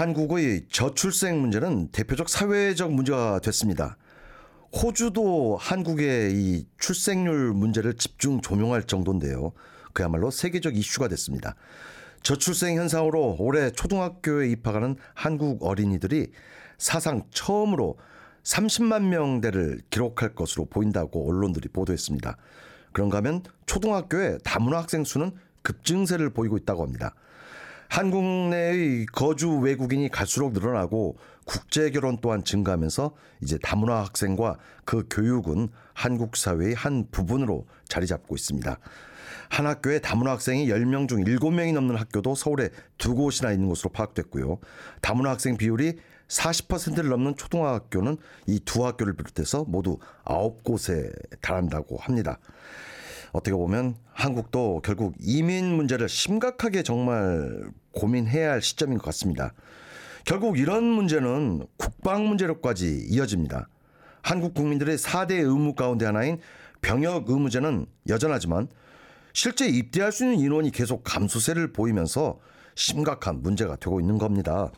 한국의 저출생 문제는 대표적 사회적 문제가 됐습니다. 호주도 한국의 이 출생률 문제를 집중 조명할 정도인데요. 그야말로 세계적 이슈가 됐습니다. 저출생 현상으로 올해 초등학교에 입학하는 한국 어린이들이 사상 처음으로 30만 명대를 기록할 것으로 보인다고 언론들이 보도했습니다. 그런가 하면 초등학교의 다문화 학생 수는 급증세를 보이고 있다고 합니다. 한국 내의 거주 외국인이 갈수록 늘어나고 국제 결혼 또한 증가하면서 이제 다문화 학생과 그 교육은 한국 사회의 한 부분으로 자리 잡고 있습니다. 한 학교에 다문화 학생이 10명 중 7명이 넘는 학교도 서울에 두 곳이나 있는 것으로 파악됐고요. 다문화 학생 비율이 40%를 넘는 초등학교는 이 두 학교를 비롯해서 모두 9곳에 달한다고 합니다. 어떻게 보면 한국도 결국 이민 문제를 심각하게 정말 고민해야 할 시점인 것 같습니다. 결국 이런 문제는 국방 문제로까지 이어집니다. 한국 국민들의 4대 의무 가운데 하나인 병역 의무제는 여전하지만 실제 입대할 수 있는 인원이 계속 감소세를 보이면서 심각한 문제가 되고 있는 겁니다.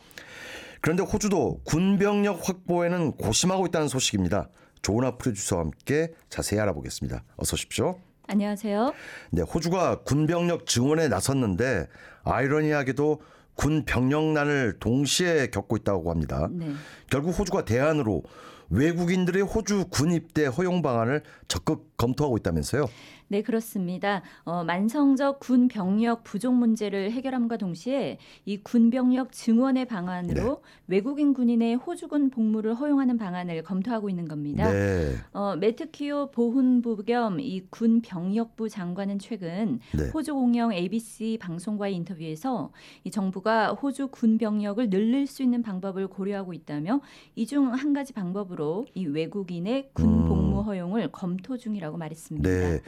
그런데 호주도 군병력 확보에는 고심하고 있다는 소식입니다. 조은아 프로듀서와 함께 자세히 알아보겠습니다. 어서 오십시오. 안녕하세요. 네, 호주가 군병력 증원에 나섰는데 아이러니하게도 군 병력난을 동시에 겪고 있다고 합니다. 네. 결국 호주가 대안으로 외국인들의 호주 군 입대 허용 방안을 적극 검토하고 있다면서요? 네, 그렇습니다. 어, 만성적 군 병력 부족 문제를 해결함과 동시에 이 군 병력 증원의 방안으로 네. 외국인 군인의 호주군 복무를 허용하는 방안을 검토하고 있는 겁니다. 네. 어, 매트키오 보훈부 겸 이 군 병력부 장관은 최근 네. 호주 공영 ABC 방송과의 인터뷰에서 이 정부가 호주 군 병력을 늘릴 수 있는 방법을 고려하고 있다며 이 중 한 가지 방법으로 이 외국인의 군 음. 복무 허용을 검토 중이라고 말했습니다. 네.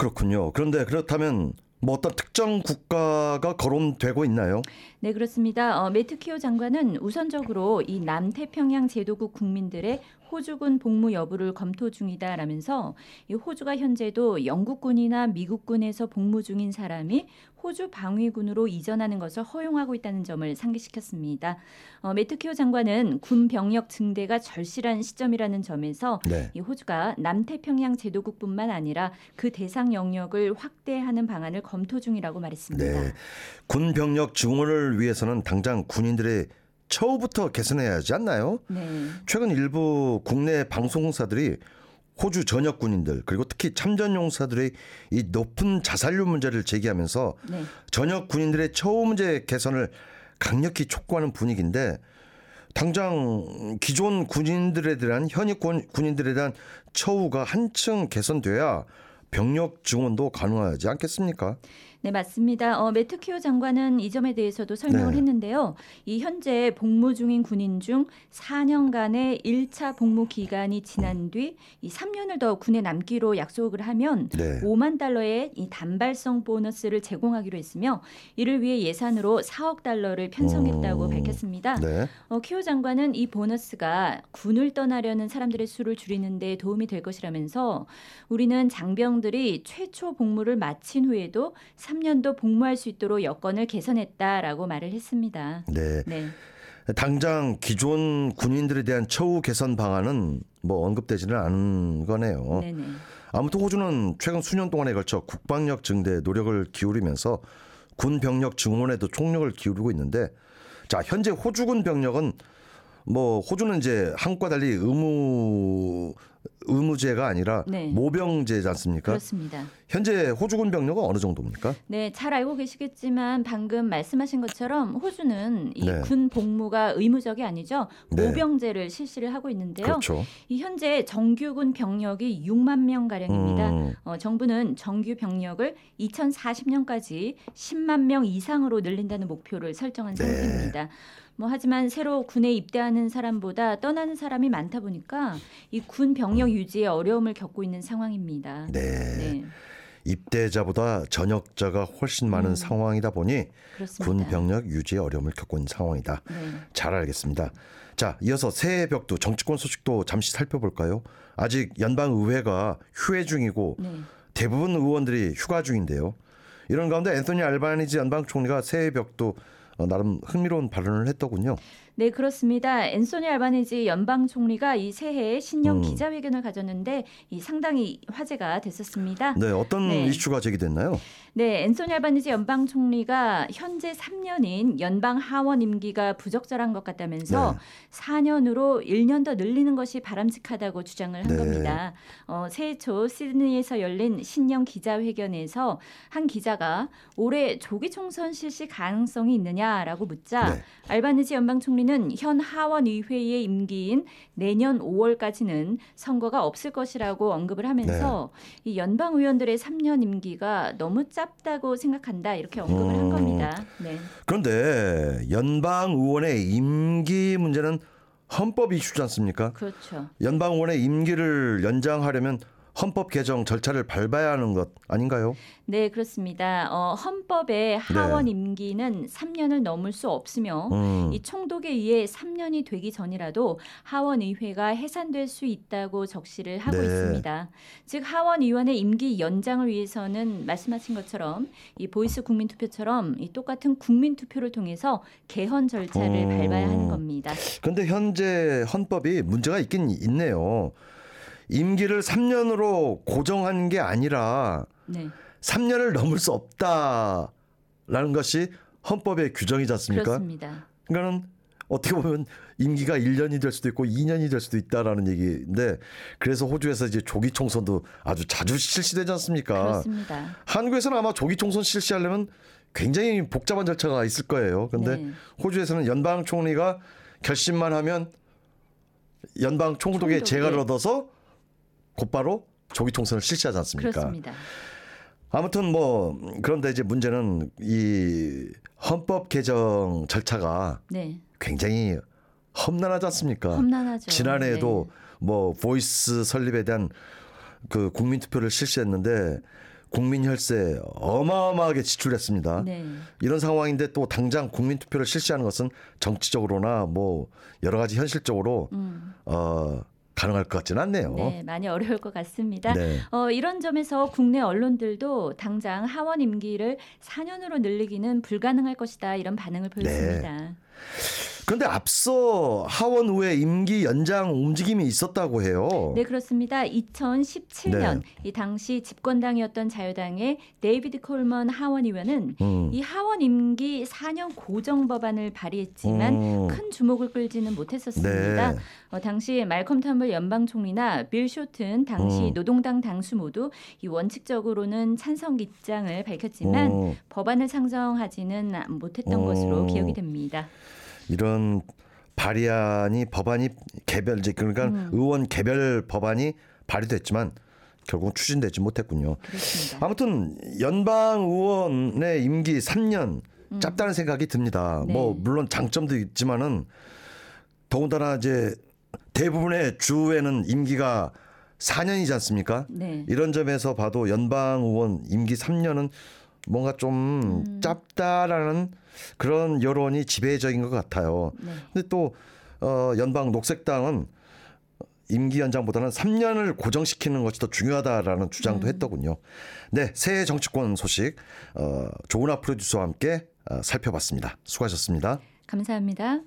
그렇군요. 그런데 그렇다면 뭐 어떤 특정 국가가 거론되고 있나요? 네, 그렇습니다. 어, 매트키오 장관은 우선적으로 이 남태평양 제도국 국민들의 호주군 복무 여부를 검토 중이다라면서 이 호주가 현재도 영국군이나 미국군에서 복무 중인 사람이 호주 방위군으로 이전하는 것을 허용하고 있다는 점을 상기시켰습니다. 어, 매트키오 장관은 군 병력 증대가 절실한 시점이라는 점에서 네. 이 호주가 남태평양 제도국뿐만 아니라 그 대상 영역을 확대하는 방안을 검토 중이라고 말했습니다. 네. 군 병력 증원을 위해서는 당장 군인들의 처우부터 개선해야 하지 않나요? 네. 최근 일부 국내 방송사들이 호주 전역 군인들 그리고 특히 참전 용사들의 이 높은 자살률 문제를 제기하면서 네. 전역 군인들의 처우 문제 개선을 강력히 촉구하는 분위기인데 당장 기존 군인들에 대한 현역 군- 군인들에 대한 처우가 한층 개선돼야 병력 증원도 가능하지 않겠습니까? 네, 맞습니다. 어, 매트키오 장관은 이 점에 대해서도 설명을 네. 했는데요. 이 현재 복무 중인 군인 중 4년간의 1차 복무 기간이 지난 뒤 이 3년을 더 군에 남기로 약속을 하면 네. 5만 달러의 이 단발성 보너스를 제공하기로 했으며 이를 위해 예산으로 4억 달러를 편성했다고 음, 밝혔습니다. 네. 어, 키오 장관은 이 보너스가 군을 떠나려는 사람들의 수를 줄이는 데 도움이 될 것이라면서 우리는 장병들이 최초 복무를 마친 후에도 3년도 복무할 수 있도록 여건을 개선했다라고 말을 했습니다. 네. 네. 당장 기존 군인들에 대한 처우 개선 방안은 뭐 언급되지는 않은 거네요. 네네. 아무튼 호주는 최근 수년 동안에 걸쳐 국방력 증대에 노력을 기울이면서 군 병력 증원에도 총력을 기울이고 있는데 자 현재 호주군 병력은 뭐 호주는 이제 한국과 달리 의무 의무제가 아니라 네. 모병제지 않습니까? 그렇습니다. 현재 호주군 병력은 어느 정도입니까? 네, 잘 알고 계시겠지만 방금 말씀하신 것처럼 호주는 이 네. 군 복무가 의무적이 아니죠. 네. 모병제를 실시를 하고 있는데요. 그렇죠. 이 현재 정규군 병력이 6만 명 가량입니다. 음, 어, 정부는 정규 병력을 2040년까지 10만 명 이상으로 늘린다는 목표를 설정한 네. 상태입니다. 뭐 하지만 새로 군에 입대하는 사람보다 떠나는 사람이 많다 보니까 이 군 병력 유지에 어려움을 겪고 있는 상황입니다. 네. 네, 입대자보다 전역자가 훨씬 많은 음. 상황이다 보니 그렇습니다. 군 병력 유지에 어려움을 겪고 있는 상황이다. 네. 잘 알겠습니다. 자, 이어서 새해 벽두 정치권 소식도 잠시 살펴볼까요? 아직 연방 의회가 휴회 중이고 네. 대부분 의원들이 휴가 중인데요. 이런 가운데 앤소니 알바니지 연방 총리가 새해 벽두 어, 나름 흥미로운 발언을 했더군요. 네, 그렇습니다. 앤소니 알바니지 연방 총리가 이 새해 신년 음. 기자회견을 가졌는데 이 상당히 화제가 됐었습니다. 네, 어떤 네. 이슈가 제기됐나요? 네, 앤소니 알바니지 연방 총리가 현재 3년인 연방 하원 임기가 부적절한 것 같다면서 네. 4년으로 1년 더 늘리는 것이 바람직하다고 주장을 한 네. 겁니다. 어, 새해 초 시드니에서 열린 신년 기자회견에서 한 기자가 올해 조기 총선 실시 가능성이 있느냐라고 묻자 네. 알바니지 연방 총리는 현 하원 의회의 임기인 내년 5월까지는 선거가 없을 것이라고 언급을 하면서 네. 이 연방 의원들의 3년 임기가 너무 짧다고 생각한다 이렇게 언급을 한 음. 겁니다. 네. 그런데 연방 의원의 임기 문제는 헌법 이슈지 않습니까? 그렇죠. 연방 의원의 임기를 연장하려면 헌법 개정 절차를 밟아야 하는 것 아닌가요? 네, 그렇습니다. 어, 헌법에 하원 임기는 3년을 넘을 수 없으며 네. 음. 이 총독에 의해 3년이 되기 전이라도 하원 의회가 해산될 수 있다고 적시를 하고 네. 있습니다. 즉 하원 의원의 임기 연장을 위해서는 말씀하신 것처럼 이 보이스 국민 투표처럼 이 똑같은 국민 투표를 통해서 개헌 절차를 음. 밟아야 하는 겁니다. 근데 현재 헌법이 문제가 있긴 있네요. 임기를 3년으로 고정한 게 아니라 네. 3년을 넘을 수 없다라는 것이 헌법의 규정이지 않습니까? 그렇습니다. 그러니까는 어떻게 보면 임기가 1년이 될 수도 있고 2년이 될 수도 있다라는 얘기인데 그래서 호주에서 이제 조기 총선도 아주 자주 실시되지 않습니까? 그렇습니다. 한국에서는 아마 조기 총선 실시하려면 굉장히 복잡한 절차가 있을 거예요. 근데 네. 호주에서는 연방 총리가 결심만 하면 연방 총독의 총독, 재가를 네. 얻어서 곧바로 조기 총선을 실시하지 않습니까? 그렇습니다. 아무튼 뭐 그런데 이제 문제는 이 헌법 개정 절차가 네. 굉장히 험난하지 않습니까? 험난하죠. 지난해에도 네. 뭐 Voice 설립에 대한 그 국민 투표를 실시했는데 국민 혈세 어마어마하게 지출했습니다. 네. 이런 상황인데 또 당장 국민 투표를 실시하는 것은 정치적으로나 뭐 여러 가지 현실적으로 음. 어 가능할 것 같지는 않네요. 네, 많이 어려울 것 같습니다. 네. 어, 이런 점에서 국내 언론들도 당장 하원 임기를 4년으로 늘리기는 불가능할 것이다 이런 반응을 네. 보였습니다. 그런데 앞서 하원 의회 임기 연장 움직임이 있었다고 해요. 네, 그렇습니다. 2017년 이 당시 집권당이었던 자유당의 데이비드 콜먼 하원 의원은 음. 이 하원 임기 4년 고정 법안을 발의했지만 음. 큰 주목을 끌지는 못했었습니다. 네. 어, 당시 말콤 턴불 연방 총리나 빌 쇼튼 당시 음. 노동당 당수 모두 이 원칙적으로는 찬성 입장을 밝혔지만 음. 법안을 상정하지는 못했던 음. 것으로 기억이 됩니다. 이런 발의안이 법안이 개별 이제 그러니까 음. 의원 개별 법안이 발의됐지만 결국 추진되지 못했군요. 그렇습니다. 아무튼 연방 의원의 임기 3년 짧다는 생각이 듭니다. 음. 네. 뭐 물론 장점도 있지만은 더군다나 이제 대부분의 주에는 임기가 4년이지 않습니까? 네. 이런 점에서 봐도 연방 의원 임기 3년은 뭔가 좀 음. 짧다라는 그런 여론이 지배적인 것 같아요. 네. 근데 또 어, 연방 녹색당은 임기 연장보다는 3년을 고정시키는 것이 더 중요하다라는 주장도 했더군요. 네, 새해 정치권 소식 어, 조은아 프로듀서와 함께 어, 살펴봤습니다. 수고하셨습니다. 감사합니다.